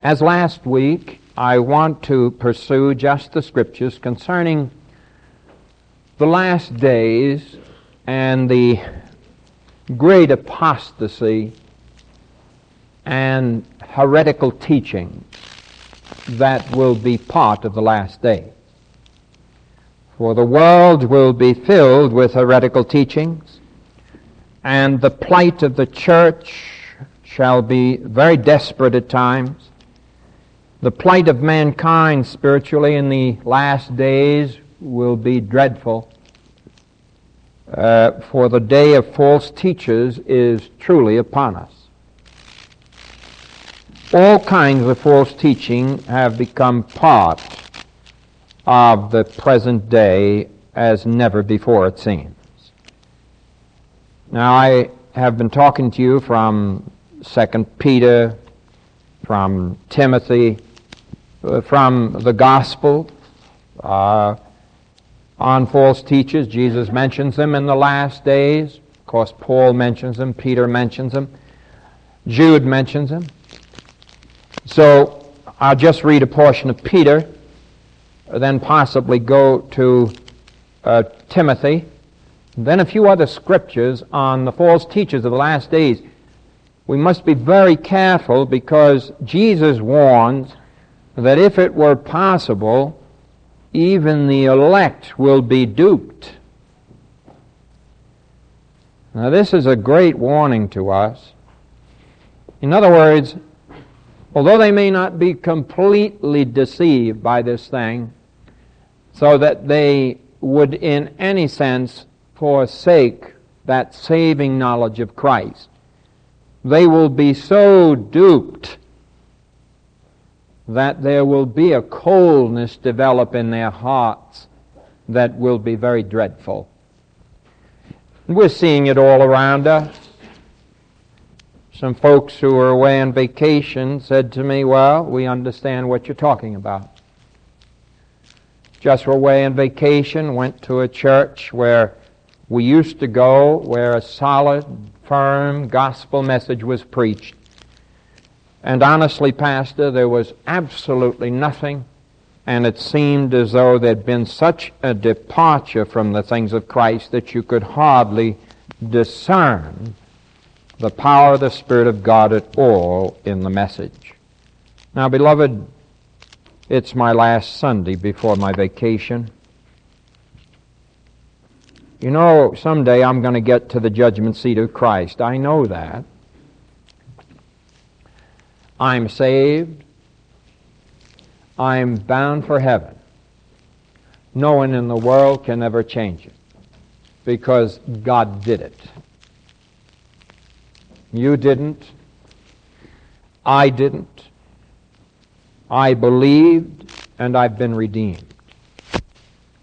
As last week, I want to pursue just the scriptures concerning the last days and the great apostasy and heretical teaching that will be part of the last day. For the world will be filled with heretical teachings, and the plight of the church shall be very desperate at times the plight of mankind spiritually in the last days will be dreadful. Uh, for the day of false teachers is truly upon us. All kinds of false teaching have become part of the present day as never before, it seems. Now, I have been talking to you from 2 Peter, from Timothy, from the gospel uh, on false teachers. Jesus mentions them in the last days. Of course, Paul mentions them, Peter mentions them, Jude mentions them. So I'll just read a portion of Peter, then possibly go to uh, Timothy, then a few other scriptures on the false teachers of the last days. We must be very careful because Jesus warns that if it were possible, even the elect will be duped. Now, this is a great warning to us. In other words, although they may not be completely deceived by this thing, so that they would in any sense forsake that saving knowledge of Christ, they will be so duped that there will be a coldness develop in their hearts that will be very dreadful. We're seeing it all around us. Some folks who were away on vacation said to me, Well, we understand what you're talking about. Just were away on vacation, went to a church where we used to go, where a solid, firm gospel message was preached. And honestly, Pastor, there was absolutely nothing, and it seemed as though there'd been such a departure from the things of Christ that you could hardly discern the power of the Spirit of God at all in the message. Now, beloved, it's my last Sunday before my vacation. You know, someday I'm going to get to the judgment seat of Christ. I know that. I'm saved. I'm bound for heaven. No one in the world can ever change it because God did it. You didn't. I didn't. I believed and I've been redeemed.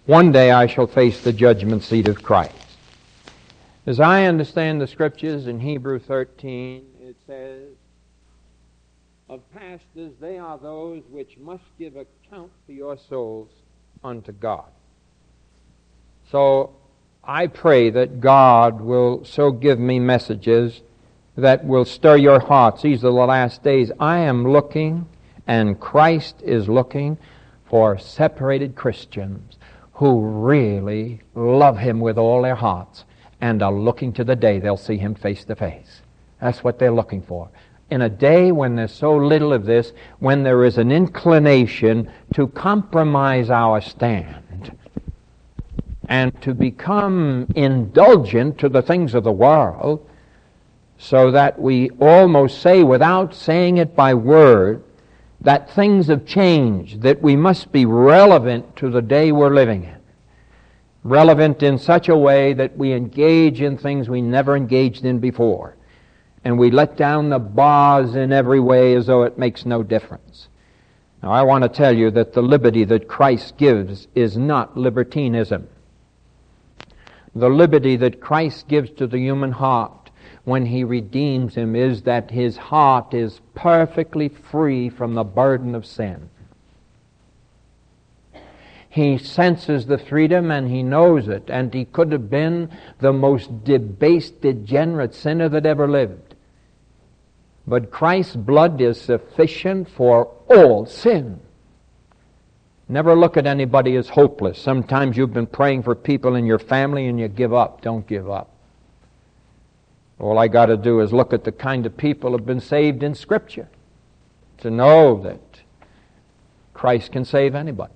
One day I shall face the judgment seat of Christ. As I understand the scriptures in Hebrew 13, it says, of pastors, they are those which must give account for your souls unto God. So I pray that God will so give me messages that will stir your hearts. These are the last days. I am looking, and Christ is looking for separated Christians who really love Him with all their hearts and are looking to the day they'll see Him face to face. That's what they're looking for in a day when there's so little of this, when there is an inclination to compromise our stand and to become indulgent to the things of the world, so that we almost say, without saying it by word, that things have changed, that we must be relevant to the day we're living in. Relevant in such a way that we engage in things we never engaged in before and we let down the bars in every way as though it makes no difference. Now, I want to tell you that the liberty that Christ gives is not libertinism. The liberty that Christ gives to the human heart when he redeems him is that his heart is perfectly free from the burden of sin. He senses the freedom and he knows it, and he could have been the most debased, degenerate sinner that ever lived. But Christ's blood is sufficient for all sin. Never look at anybody as hopeless. Sometimes you've been praying for people in your family and you give up. Don't give up. All I got to do is look at the kind of people who have been saved in Scripture to know that Christ can save anybody.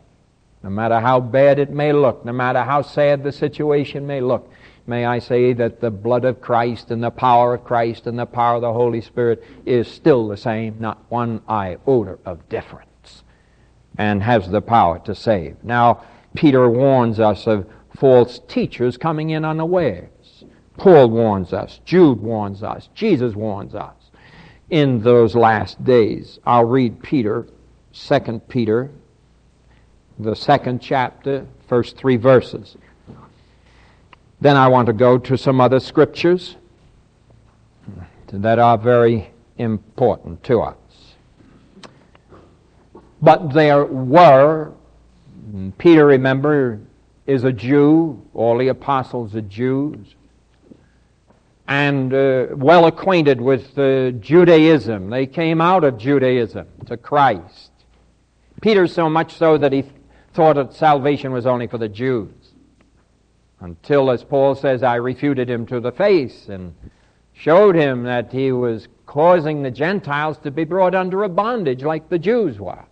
No matter how bad it may look, no matter how sad the situation may look, may I say that the blood of Christ and the power of Christ and the power of the Holy Spirit is still the same, not one iota of difference, and has the power to save. Now, Peter warns us of false teachers coming in unawares. Paul warns us, Jude warns us, Jesus warns us in those last days. I'll read Peter, 2 Peter, the second chapter, first three verses. Then I want to go to some other scriptures that are very important to us. But there were, Peter, remember, is a Jew, all the apostles are Jews, and uh, well acquainted with uh, Judaism. They came out of Judaism to Christ. Peter, so much so that he thought that salvation was only for the Jews until, as Paul says, I refuted him to the face and showed him that he was causing the Gentiles to be brought under a bondage like the Jews were.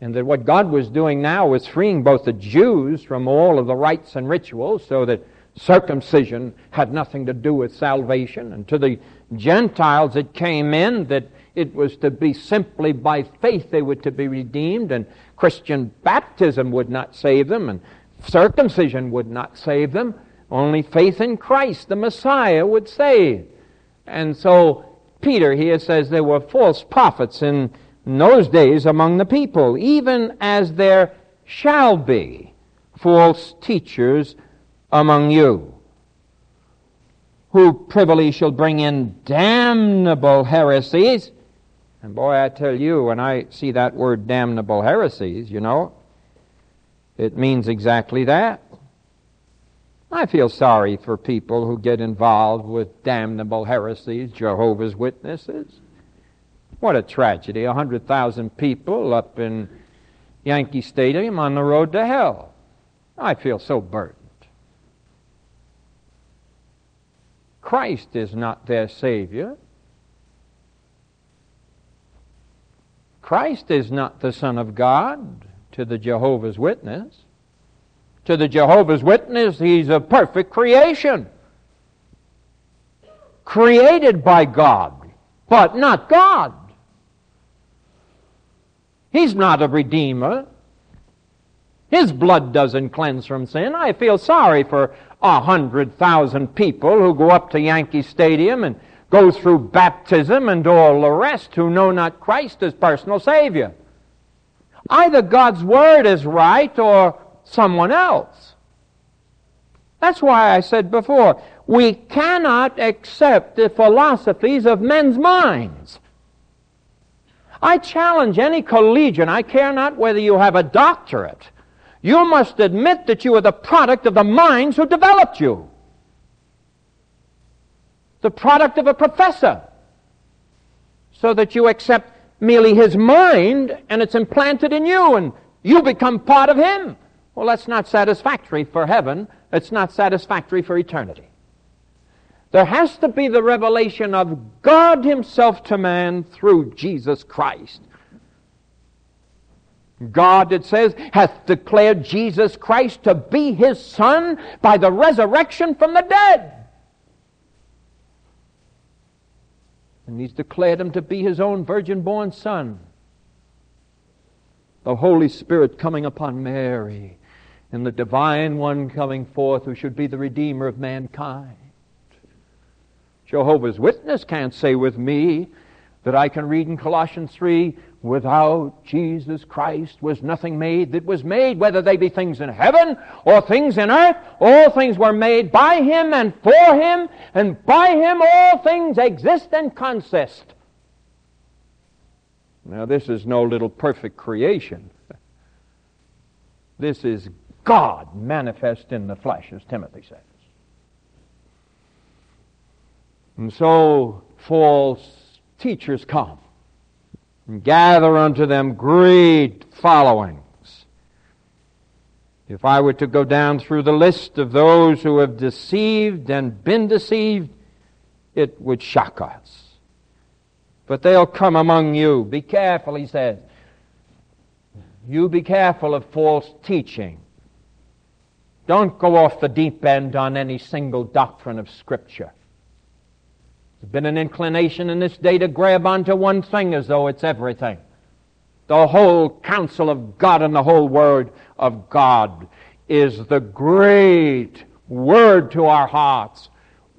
And that what God was doing now was freeing both the Jews from all of the rites and rituals so that circumcision had nothing to do with salvation. And to the Gentiles it came in that it was to be simply by faith they were to be redeemed, and Christian baptism would not save them, and Circumcision would not save them. Only faith in Christ, the Messiah, would save. And so Peter here says there were false prophets in those days among the people, even as there shall be false teachers among you, who privily shall bring in damnable heresies. And boy, I tell you, when I see that word damnable heresies, you know, it means exactly that. I feel sorry for people who get involved with damnable heresies, Jehovah's Witnesses. What a tragedy. A 100,000 people up in Yankee Stadium on the road to hell. I feel so burdened. Christ is not their Savior. Christ is not the Son of God to the Jehovah's Witness. To the Jehovah's Witness, he's a perfect creation. Created by God, but not God. He's not a redeemer. His blood doesn't cleanse from sin. I feel sorry for a hundred thousand people who go up to Yankee Stadium and go through baptism and all the rest who know not Christ as personal Savior. Either God's Word is right or someone else. That's why I said before, we cannot accept the philosophies of men's minds. I challenge any collegian, I care not whether you have a doctorate, you must admit that you are the product of the minds who developed you. The product of a professor. So that you accept merely his mind and it's implanted in you and you become part of him. Well, that's not satisfactory for heaven. It's not satisfactory for eternity. There has to be the revelation of God himself to man through Jesus Christ. God, it says, hath declared Jesus Christ to be his Son by the resurrection from the dead. And he's declared him to be his own virgin born son. The Holy Spirit coming upon Mary, and the divine one coming forth who should be the Redeemer of mankind. Jehovah's Witness can't say with me that I can read in Colossians 3 Without Jesus Christ was nothing made that was made, whether they be things in heaven or things in earth. All things were made by Him and for Him, and by Him all things exist and consist. Now, this is no little perfect creation. This is God manifest in the flesh, as Timothy says. And so, false teachers come and gather unto them great followings. If I were to go down through the list of those who have deceived and been deceived, it would shock us. But they'll come among you. Be careful, he says. You be careful of false teaching. Don't go off the deep end on any single doctrine of Scripture. There's been an inclination in this day to grab onto one thing as though it's everything. The whole counsel of God and the whole Word of God is the great Word to our hearts.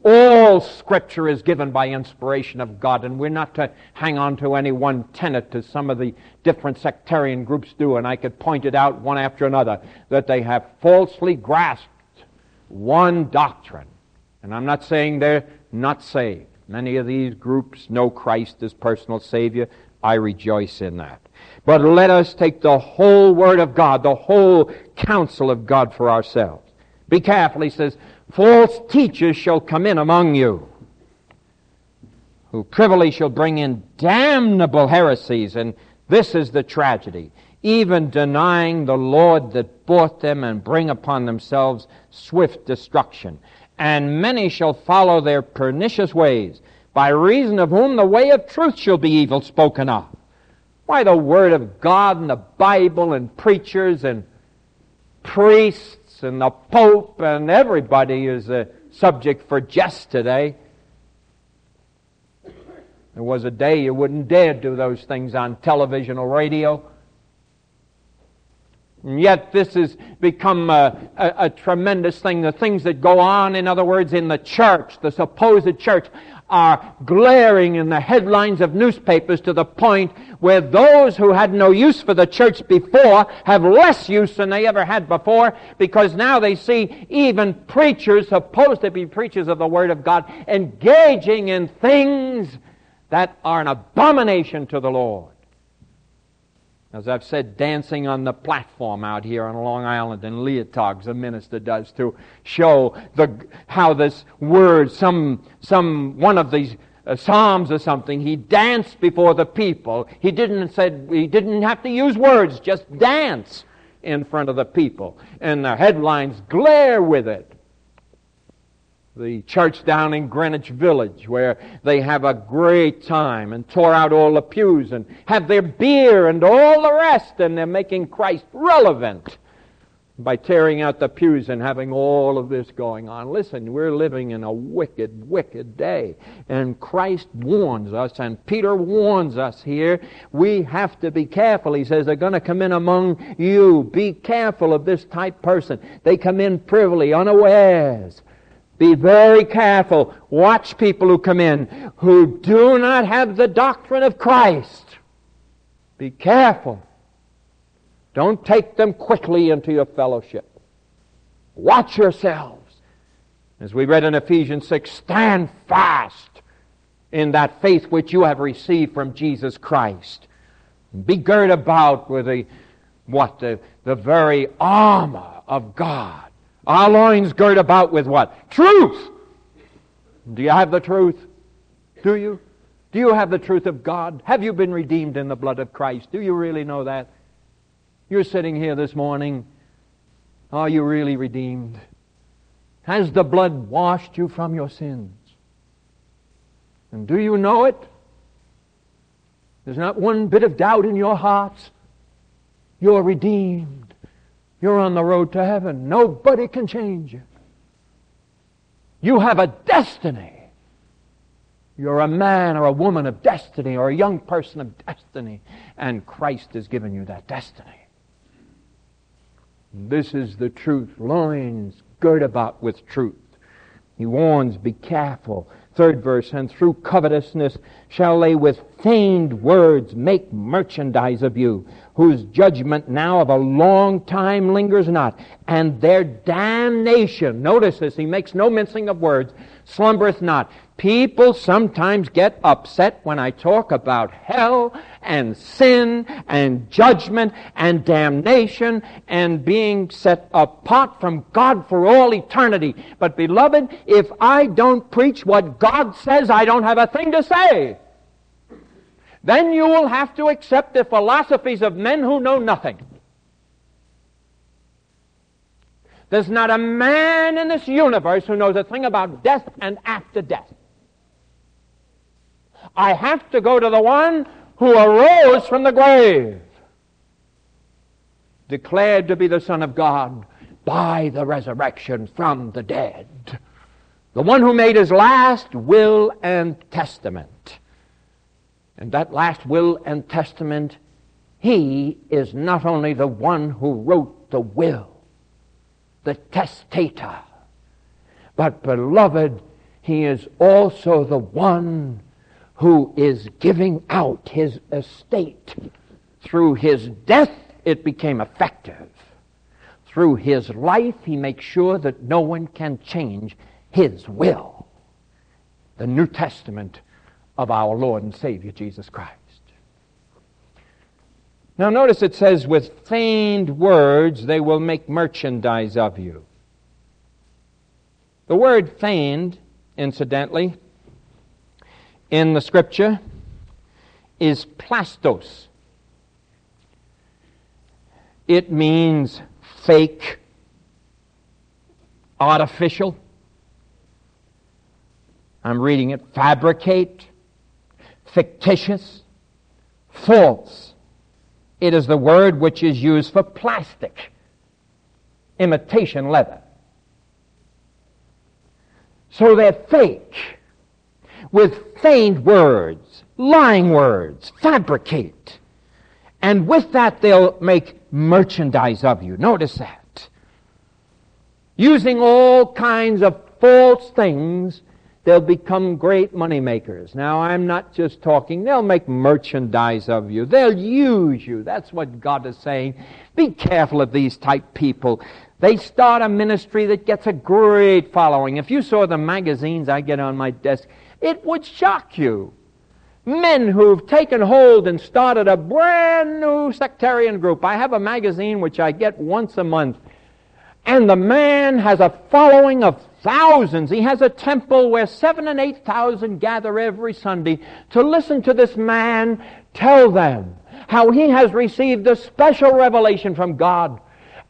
All Scripture is given by inspiration of God, and we're not to hang on to any one tenet as some of the different sectarian groups do, and I could point it out one after another, that they have falsely grasped one doctrine. And I'm not saying they're not saved. Many of these groups know Christ as personal Savior. I rejoice in that. But let us take the whole Word of God, the whole counsel of God for ourselves. Be careful, he says, false teachers shall come in among you, who privily shall bring in damnable heresies, and this is the tragedy, even denying the Lord that bought them and bring upon themselves swift destruction. And many shall follow their pernicious ways, by reason of whom the way of truth shall be evil spoken of. Why, the Word of God and the Bible and preachers and priests and the Pope and everybody is a subject for jest today. There was a day you wouldn't dare do those things on television or radio. And yet, this has become a, a, a, tremendous thing. The things that go on, in other words, in the church, the supposed church, are glaring in the headlines of newspapers to the point where those who had no use for the church before have less use than they ever had before because now they see even preachers, supposed to be preachers of the Word of God, engaging in things that are an abomination to the Lord. As I've said, dancing on the platform out here on Long Island in leotards, a minister does to show the, how this word, some, some, one of these uh, psalms or something, he danced before the people. He didn't said, he didn't have to use words, just dance in front of the people. And the headlines glare with it the church down in Greenwich Village where they have a great time and tore out all the pews and have their beer and all the rest and they're making Christ relevant by tearing out the pews and having all of this going on. Listen, we're living in a wicked, wicked day. And Christ warns us, and Peter warns us here. We have to be careful. He says, they're going to come in among you. Be careful of this type person. They come in privily, unawares. Be very careful. Watch people who come in who do not have the doctrine of Christ. Be careful. Don't take them quickly into your fellowship. Watch yourselves. As we read in Ephesians 6, stand fast in that faith which you have received from Jesus Christ. Be girt about with the, what, the, the very armor of God our loins girt about with what? Truth! Do you have the truth? Do you? Do you have the truth of God? Have you been redeemed in the blood of Christ? Do you really know that? You're sitting here this morning. Are you really redeemed? Has the blood washed you from your sins? And do you know it? There's not one bit of doubt in your hearts. You're redeemed. You're on the road to heaven. Nobody can change you. You have a destiny. You're a man or a woman of destiny or a young person of destiny. And Christ has given you that destiny. This is the truth. Loins girt about with truth. He warns, be careful. Third verse, and through covetousness shall they with feigned words make merchandise of you, whose judgment now of a long time lingers not, and their damnation, notice this, he makes no mincing of words, slumbereth not. People sometimes get upset when I talk about hell and sin and judgment and damnation and being set apart from God for all eternity. But beloved, if I don't preach what God says, I don't have a thing to say. Then you will have to accept the philosophies of men who know nothing. There's not a man in this universe who knows a thing about death and after death. I have to go to the one who arose from the grave, declared to be the Son of God by the resurrection from the dead. The one who made his last will and testament. And that last will and testament, he is not only the one who wrote the will, the testator, but beloved, he is also the one who is giving out his estate. Through his death, it became effective. Through his life, he makes sure that no one can change his will. The New Testament of our Lord and Savior Jesus Christ. Now, notice it says, with feigned words they will make merchandise of you. The word feigned, incidentally, in the scripture is plastos. It means fake, artificial. I'm reading it fabricate, fictitious, false. It is the word which is used for plastic, imitation leather. So they're fake with feigned words, lying words, fabricate. And with that, they'll make merchandise of you. Notice that. Using all kinds of false things, they'll become great money makers. Now, I'm not just talking, they'll make merchandise of you. They'll use you. That's what God is saying. Be careful of these type people. They start a ministry that gets a great following. If you saw the magazines I get on my desk, it would shock you. Men who've taken hold and started a brand new sectarian group. I have a magazine which I get once a month. And the man has a following of thousands. He has a temple where seven and eight thousand gather every Sunday to listen to this man tell them how he has received a special revelation from God.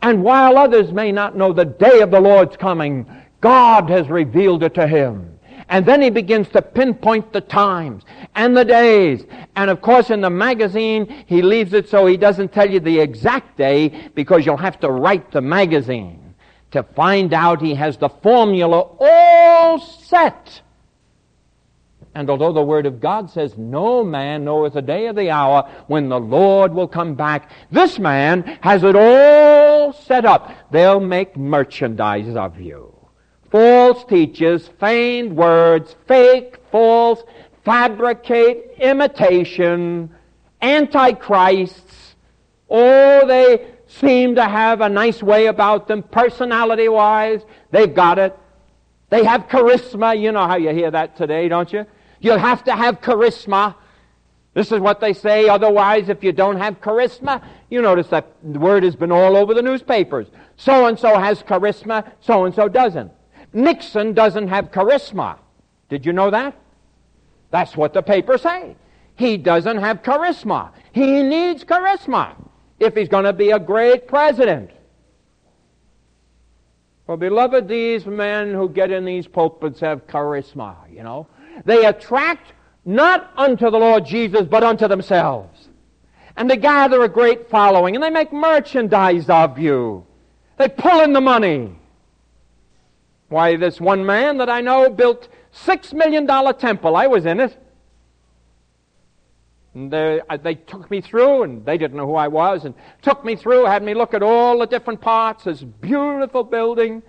And while others may not know the day of the Lord's coming, God has revealed it to him. And then he begins to pinpoint the times and the days. And of course, in the magazine, he leaves it so he doesn't tell you the exact day because you'll have to write the magazine to find out he has the formula all set. And although the Word of God says, No man knoweth the day or the hour when the Lord will come back, this man has it all set up. They'll make merchandise of you false teachers, feigned words, fake, false, fabricate, imitation, antichrists. Oh, they seem to have a nice way about them, personality wise. They've got it. They have charisma. You know how you hear that today, don't you? You'll have to have charisma. This is what they say. Otherwise, if you don't have charisma, you notice that the word has been all over the newspapers. So and so has charisma, so and so doesn't. Nixon doesn't have charisma. Did you know that? That's what the papers say. He doesn't have charisma. He needs charisma if he's going to be a great president. Well, beloved, these men who get in these pulpits have charisma, you know. They attract not unto the Lord Jesus, but unto themselves. And they gather a great following, and they make merchandise of you. They pull in the money. Why, this one man that I know built six million dollar temple. I was in it. And they, uh, they took me through, and they didn't know who I was, and took me through, had me look at all the different parts. This beautiful building,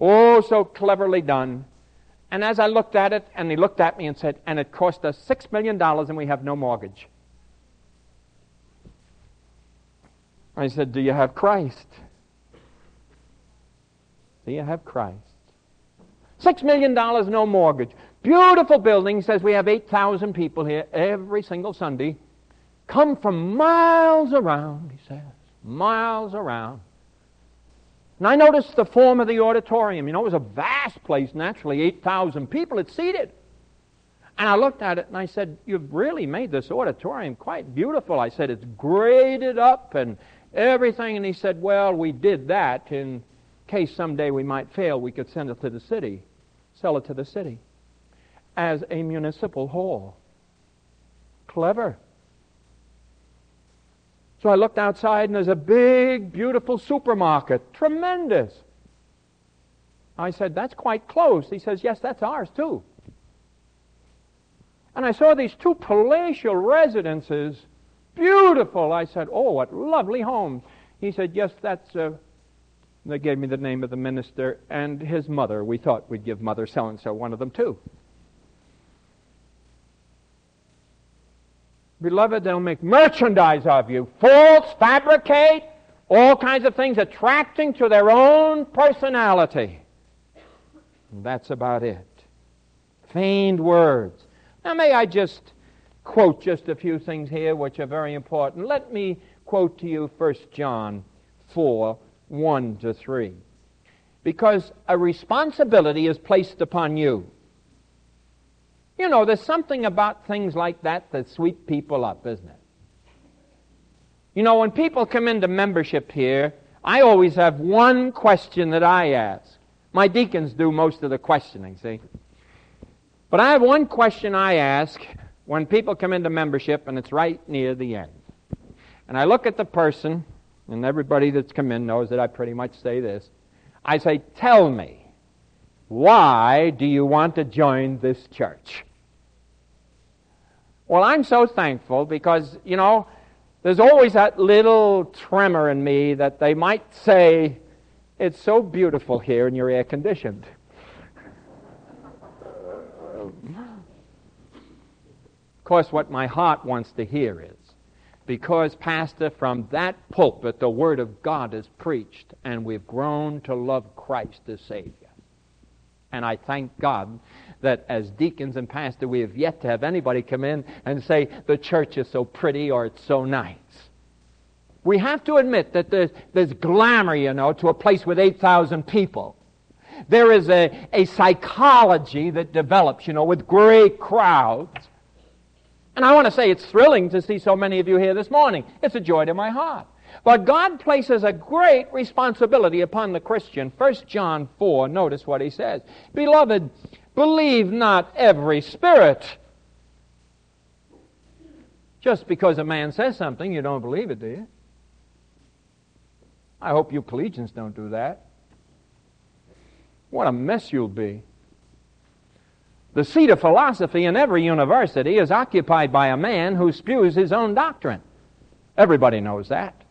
oh, so cleverly done. And as I looked at it, and he looked at me and said, and it cost us six million dollars, and we have no mortgage. I said, Do you have Christ? Do you have Christ? Six million dollars, no mortgage. Beautiful building. Says we have 8,000 people here every single Sunday. Come from miles around, he says. Miles around. And I noticed the form of the auditorium. You know, it was a vast place, naturally, 8,000 people. It seated. And I looked at it and I said, You've really made this auditorium quite beautiful. I said, It's graded up and everything. And he said, Well, we did that in case someday we might fail, we could send it to the city, sell it to the city as a municipal hall. Clever. So I looked outside and there's a big, beautiful supermarket. Tremendous. I said, That's quite close. He says, Yes, that's ours too. And I saw these two palatial residences. Beautiful. I said, Oh, what lovely homes. He said, Yes, that's. Uh, they gave me the name of the minister and his mother. We thought we'd give Mother so and so one of them too. Beloved, they'll make merchandise of you, false, fabricate, all kinds of things attracting to their own personality. That's about it. Feigned words. Now, may I just quote just a few things here which are very important. Let me quote to you 1 John 4 1 to 3. Because a responsibility is placed upon you. You know, there's something about things like that that sweep people up, isn't it? You know, when people come into membership here, I always have one question that I ask. My deacons do most of the questioning, see? But I have one question I ask when people come into membership, and it's right near the end. And I look at the person, and everybody that's come in knows that I pretty much say this. I say, Tell me, why do you want to join this church? Well, I'm so thankful because, you know, there's always that little tremor in me that they might say, It's so beautiful here and you're air conditioned. Of course, what my heart wants to hear is because, Pastor, from that pulpit the Word of God is preached, and we've grown to love Christ as Savior. And I thank God that as deacons and pastor, we have yet to have anybody come in and say, the church is so pretty or it's so nice. We have to admit that there's, there's glamour, you know, to a place with 8,000 people. There is a, a psychology that develops, you know, with great crowds. And I want to say it's thrilling to see so many of you here this morning. It's a joy to my heart. But God places a great responsibility upon the Christian. 1 John 4, notice what he says. Beloved, believe not every spirit. Just because a man says something, you don't believe it, do you? I hope you collegians don't do that. What a mess you'll be. The seat of philosophy in every university is occupied by a man who spews his own doctrine. Everybody knows that.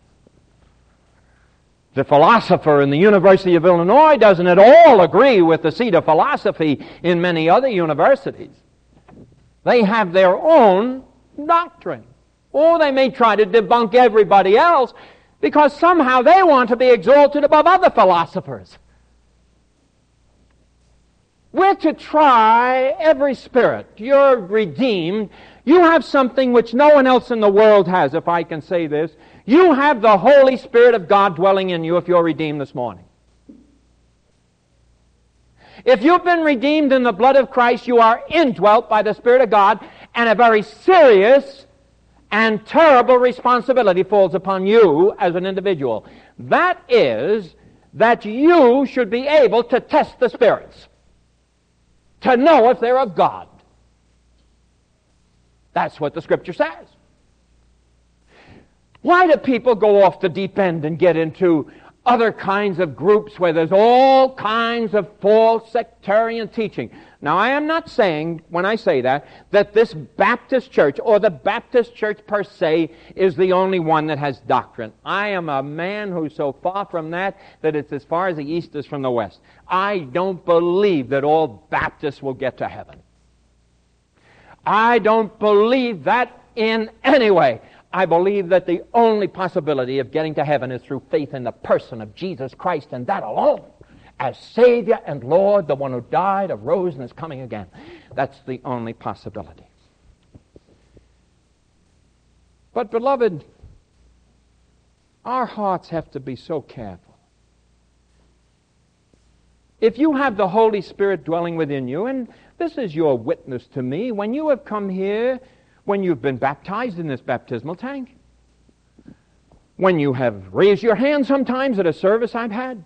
The philosopher in the University of Illinois doesn't at all agree with the seat of philosophy in many other universities. They have their own doctrine. Or they may try to debunk everybody else because somehow they want to be exalted above other philosophers. We're to try every spirit. You're redeemed. You have something which no one else in the world has, if I can say this. You have the Holy Spirit of God dwelling in you if you're redeemed this morning. If you've been redeemed in the blood of Christ, you are indwelt by the Spirit of God, and a very serious and terrible responsibility falls upon you as an individual. That is that you should be able to test the spirits to know if they're of God. That's what the scripture says. Why do people go off the deep end and get into other kinds of groups where there's all kinds of false sectarian teaching? Now, I am not saying, when I say that, that this Baptist church or the Baptist church per se is the only one that has doctrine. I am a man who's so far from that that it's as far as the east is from the west. I don't believe that all Baptists will get to heaven. I don't believe that in any way. I believe that the only possibility of getting to heaven is through faith in the person of Jesus Christ and that alone as Savior and Lord, the one who died, arose, and is coming again. That's the only possibility. But, beloved, our hearts have to be so careful. If you have the Holy Spirit dwelling within you, and this is your witness to me, when you have come here, when you've been baptized in this baptismal tank, when you have raised your hand sometimes at a service I've had,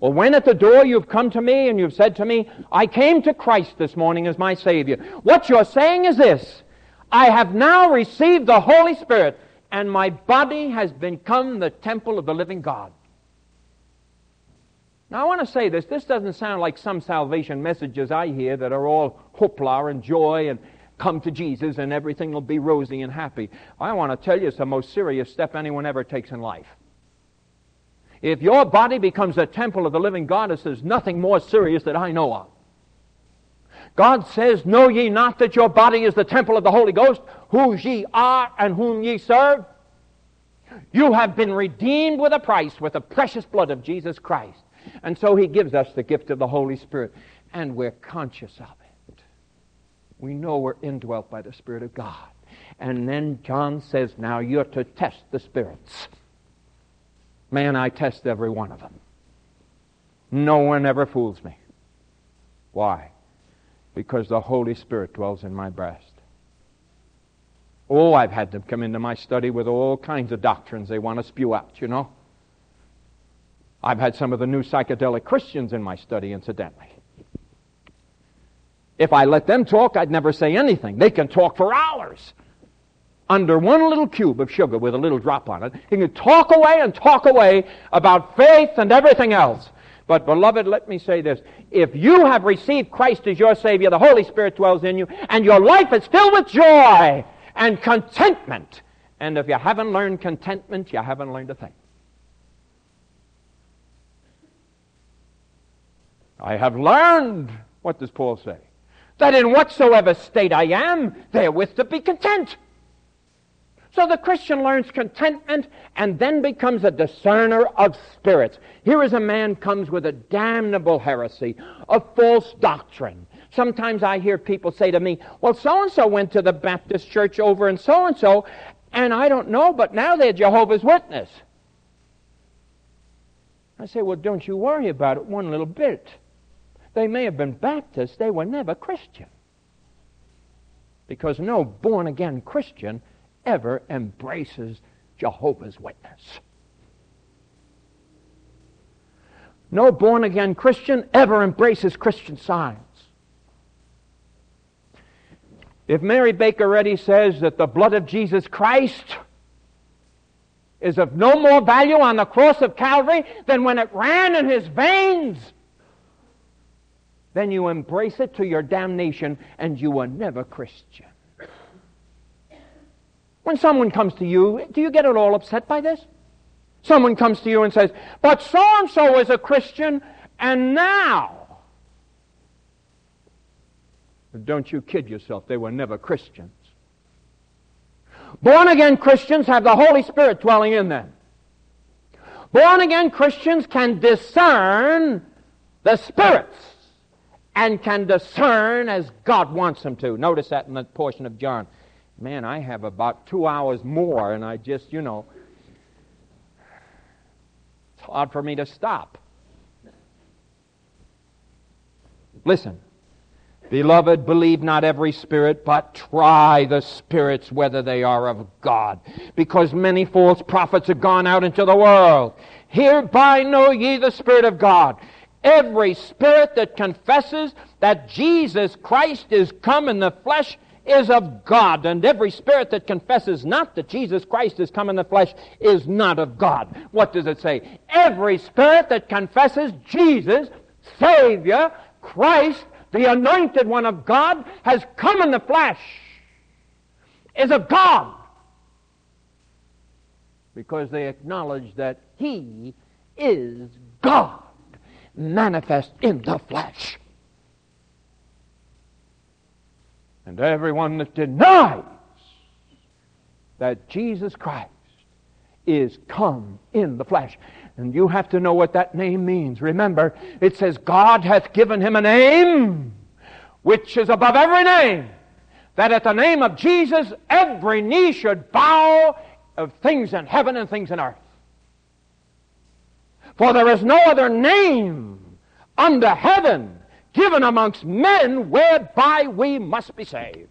or when at the door you've come to me and you've said to me, I came to Christ this morning as my Savior. What you're saying is this I have now received the Holy Spirit, and my body has become the temple of the living God. Now, I want to say this. This doesn't sound like some salvation messages I hear that are all hoopla and joy and come to Jesus and everything will be rosy and happy. I want to tell you it's the most serious step anyone ever takes in life. If your body becomes a temple of the living God, there's nothing more serious that I know of. God says, Know ye not that your body is the temple of the Holy Ghost, whose ye are and whom ye serve? You have been redeemed with a price, with the precious blood of Jesus Christ. And so he gives us the gift of the Holy Spirit, and we're conscious of it. We know we're indwelt by the Spirit of God. And then John says, Now you're to test the spirits. Man, I test every one of them. No one ever fools me. Why? Because the Holy Spirit dwells in my breast. Oh, I've had them come into my study with all kinds of doctrines they want to spew out, you know. I've had some of the new psychedelic Christians in my study, incidentally. If I let them talk, I'd never say anything. They can talk for hours under one little cube of sugar with a little drop on it. He can talk away and talk away about faith and everything else. But, beloved, let me say this. If you have received Christ as your Savior, the Holy Spirit dwells in you, and your life is filled with joy and contentment. And if you haven't learned contentment, you haven't learned a thing. I have learned, what does Paul say? That in whatsoever state I am, therewith to be content. So the Christian learns contentment and then becomes a discerner of spirits. Here is a man comes with a damnable heresy, a false doctrine. Sometimes I hear people say to me, well, so and so went to the Baptist church over and so and so, and I don't know, but now they're Jehovah's Witness. I say, well, don't you worry about it one little bit. They may have been Baptists, they were never Christian. Because no born again Christian ever embraces Jehovah's Witness. No born again Christian ever embraces Christian science. If Mary Baker Eddy says that the blood of Jesus Christ is of no more value on the cross of Calvary than when it ran in his veins, then you embrace it to your damnation and you are never Christian. When someone comes to you, do you get at all upset by this? Someone comes to you and says, But so and so is a Christian, and now. Don't you kid yourself, they were never Christians. Born again Christians have the Holy Spirit dwelling in them. Born again Christians can discern the spirits and can discern as God wants them to. Notice that in that portion of John. Man, I have about two hours more, and I just, you know, it's hard for me to stop. Listen. Beloved, believe not every spirit, but try the spirits whether they are of God. Because many false prophets have gone out into the world. Hereby know ye the Spirit of God. Every spirit that confesses that Jesus Christ is come in the flesh is of God, and every spirit that confesses not that Jesus Christ is come in the flesh is not of God. What does it say? Every spirit that confesses Jesus, Savior, Christ, the anointed one of God, has come in the flesh, is of God. Because they acknowledge that He is God manifest in the flesh. And everyone that denies that Jesus Christ is come in the flesh. And you have to know what that name means. Remember, it says, God hath given him a name which is above every name, that at the name of Jesus every knee should bow of things in heaven and things in earth. For there is no other name under heaven given amongst men whereby we must be saved.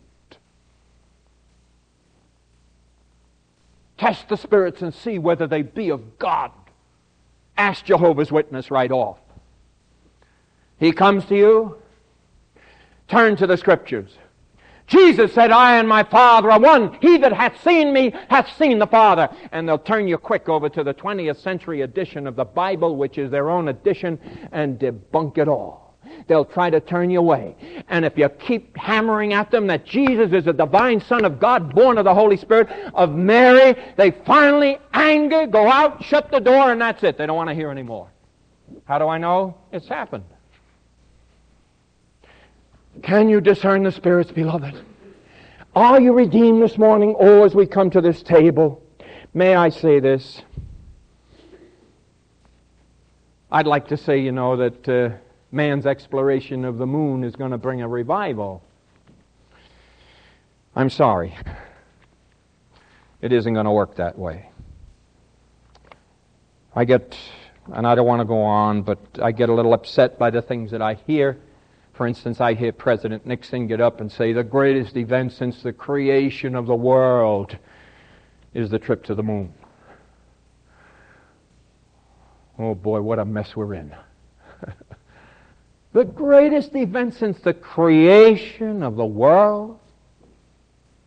Test the spirits and see whether they be of God. Ask Jehovah's Witness right off. He comes to you, turn to the Scriptures. Jesus said, I and my Father are one. He that hath seen me hath seen the Father. And they'll turn you quick over to the 20th century edition of the Bible, which is their own edition, and debunk it all. They'll try to turn you away. And if you keep hammering at them that Jesus is the divine Son of God, born of the Holy Spirit of Mary, they finally, anger, go out, shut the door, and that's it. They don't want to hear anymore. How do I know? It's happened. Can you discern the spirits, beloved? Are you redeemed this morning? Oh, as we come to this table, may I say this? I'd like to say, you know, that uh, man's exploration of the moon is going to bring a revival. I'm sorry. It isn't going to work that way. I get, and I don't want to go on, but I get a little upset by the things that I hear for instance, I hear President Nixon get up and say the greatest event since the creation of the world is the trip to the moon. Oh boy, what a mess we're in. the greatest event since the creation of the world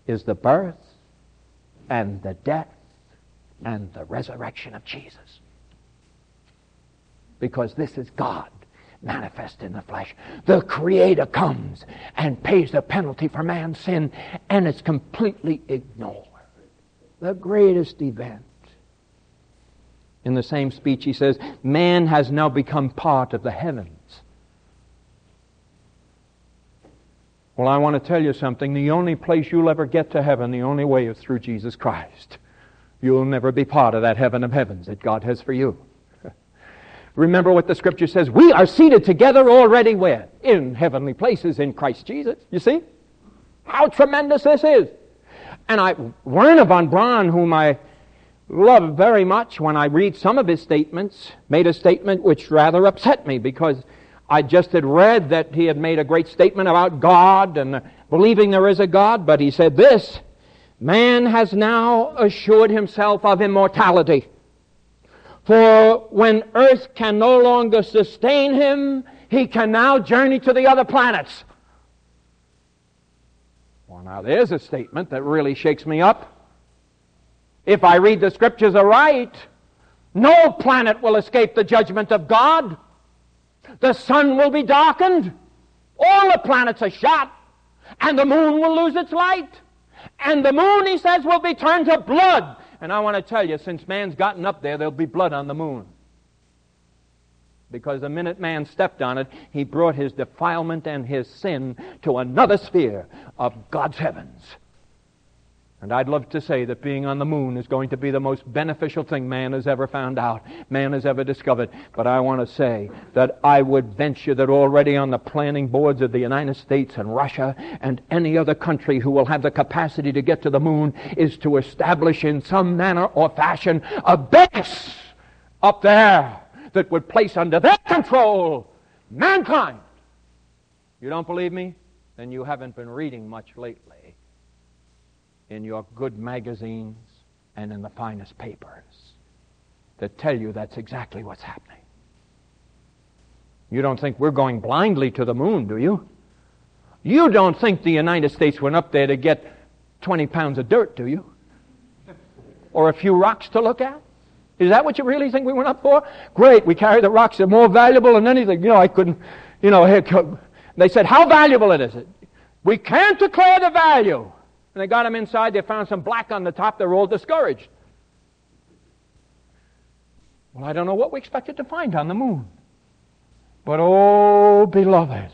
is the birth and the death and the resurrection of Jesus. Because this is God manifest in the flesh. The Creator comes and pays the penalty for man's sin, and it's completely ignored. The greatest event. In the same speech, he says, Man has now become part of the heavens. Well, I want to tell you something. The only place you'll ever get to heaven, the only way is through Jesus Christ. You'll never be part of that heaven of heavens that God has for you. Remember what the scripture says. We are seated together already where? In heavenly places in Christ Jesus. You see? How tremendous this is. And I, Wernher von Braun, whom I love very much when I read some of his statements, made a statement which rather upset me because I just had read that he had made a great statement about God and believing there is a God, but he said this, man has now assured himself of immortality. For when earth can no longer sustain him, he can now journey to the other planets. Well, now there's a statement that really shakes me up. If I read the scriptures aright, no planet will escape the judgment of God. The sun will be darkened. All the planets are shot. And the moon will lose its light. And the moon, he says, will be turned to blood and I want to tell you, since man's gotten up there, there'll be blood on the moon. Because the minute man stepped on it, he brought his defilement and his sin to another sphere of God's heavens. And I'd love to say that being on the moon is going to be the most beneficial thing man has ever found out, man has ever discovered. But I want to say that I would venture that already on the planning boards of the United States and Russia and any other country who will have the capacity to get to the moon is to establish in some manner or fashion a base up there that would place under their control mankind. You don't believe me? Then you haven't been reading much lately in your good magazines and in the finest papers that tell you that's exactly what's happening. You don't think we're going blindly to the moon, do you? You don't think the United States went up there to get 20 pounds of dirt, do you? Or a few rocks to look at? Is that what you really think we went up for? Great, we carry the rocks. They're more valuable than anything. You know, I couldn't, you know, they said, how valuable it is it? We can't declare the value. And they got them inside. They found some black on the top. They're all discouraged. Well, I don't know what we expected to find on the moon. But, oh, beloved,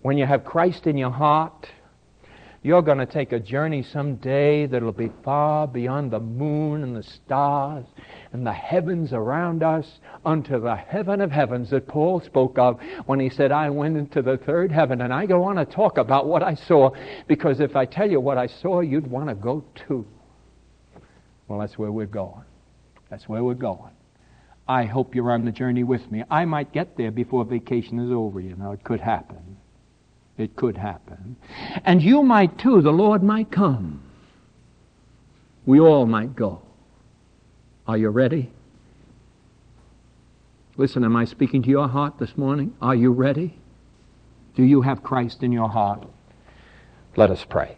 when you have Christ in your heart, you're going to take a journey someday that'll be far beyond the moon and the stars and the heavens around us unto the heaven of heavens that Paul spoke of when he said, I went into the third heaven. And I go on to talk about what I saw because if I tell you what I saw, you'd want to go too. Well, that's where we're going. That's where we're going. I hope you're on the journey with me. I might get there before vacation is over, you know. It could happen. It could happen. And you might too. The Lord might come. We all might go. Are you ready? Listen, am I speaking to your heart this morning? Are you ready? Do you have Christ in your heart? Let us pray.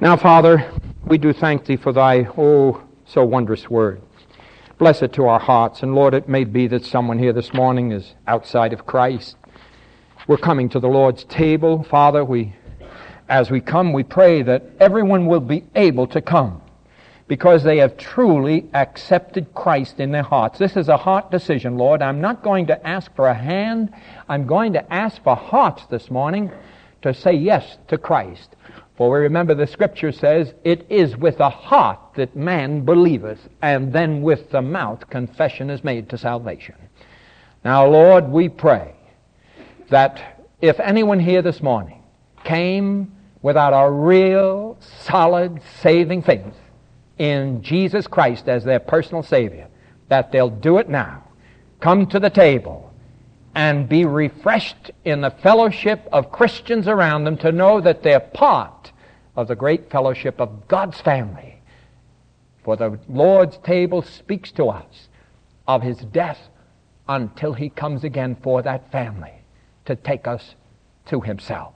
Now, Father, we do thank Thee for Thy, oh, so wondrous word. Bless it to our hearts. And Lord, it may be that someone here this morning is outside of Christ. We're coming to the Lord's table. Father, we, as we come, we pray that everyone will be able to come because they have truly accepted Christ in their hearts. This is a heart decision, Lord. I'm not going to ask for a hand. I'm going to ask for hearts this morning to say yes to Christ. For we remember the scripture says, It is with the heart that man believeth, and then with the mouth confession is made to salvation. Now, Lord, we pray that if anyone here this morning came without a real, solid, saving faith, in Jesus Christ as their personal Savior, that they'll do it now. Come to the table and be refreshed in the fellowship of Christians around them to know that they're part of the great fellowship of God's family. For the Lord's table speaks to us of His death until He comes again for that family to take us to Himself.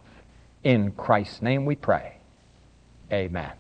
In Christ's name we pray. Amen.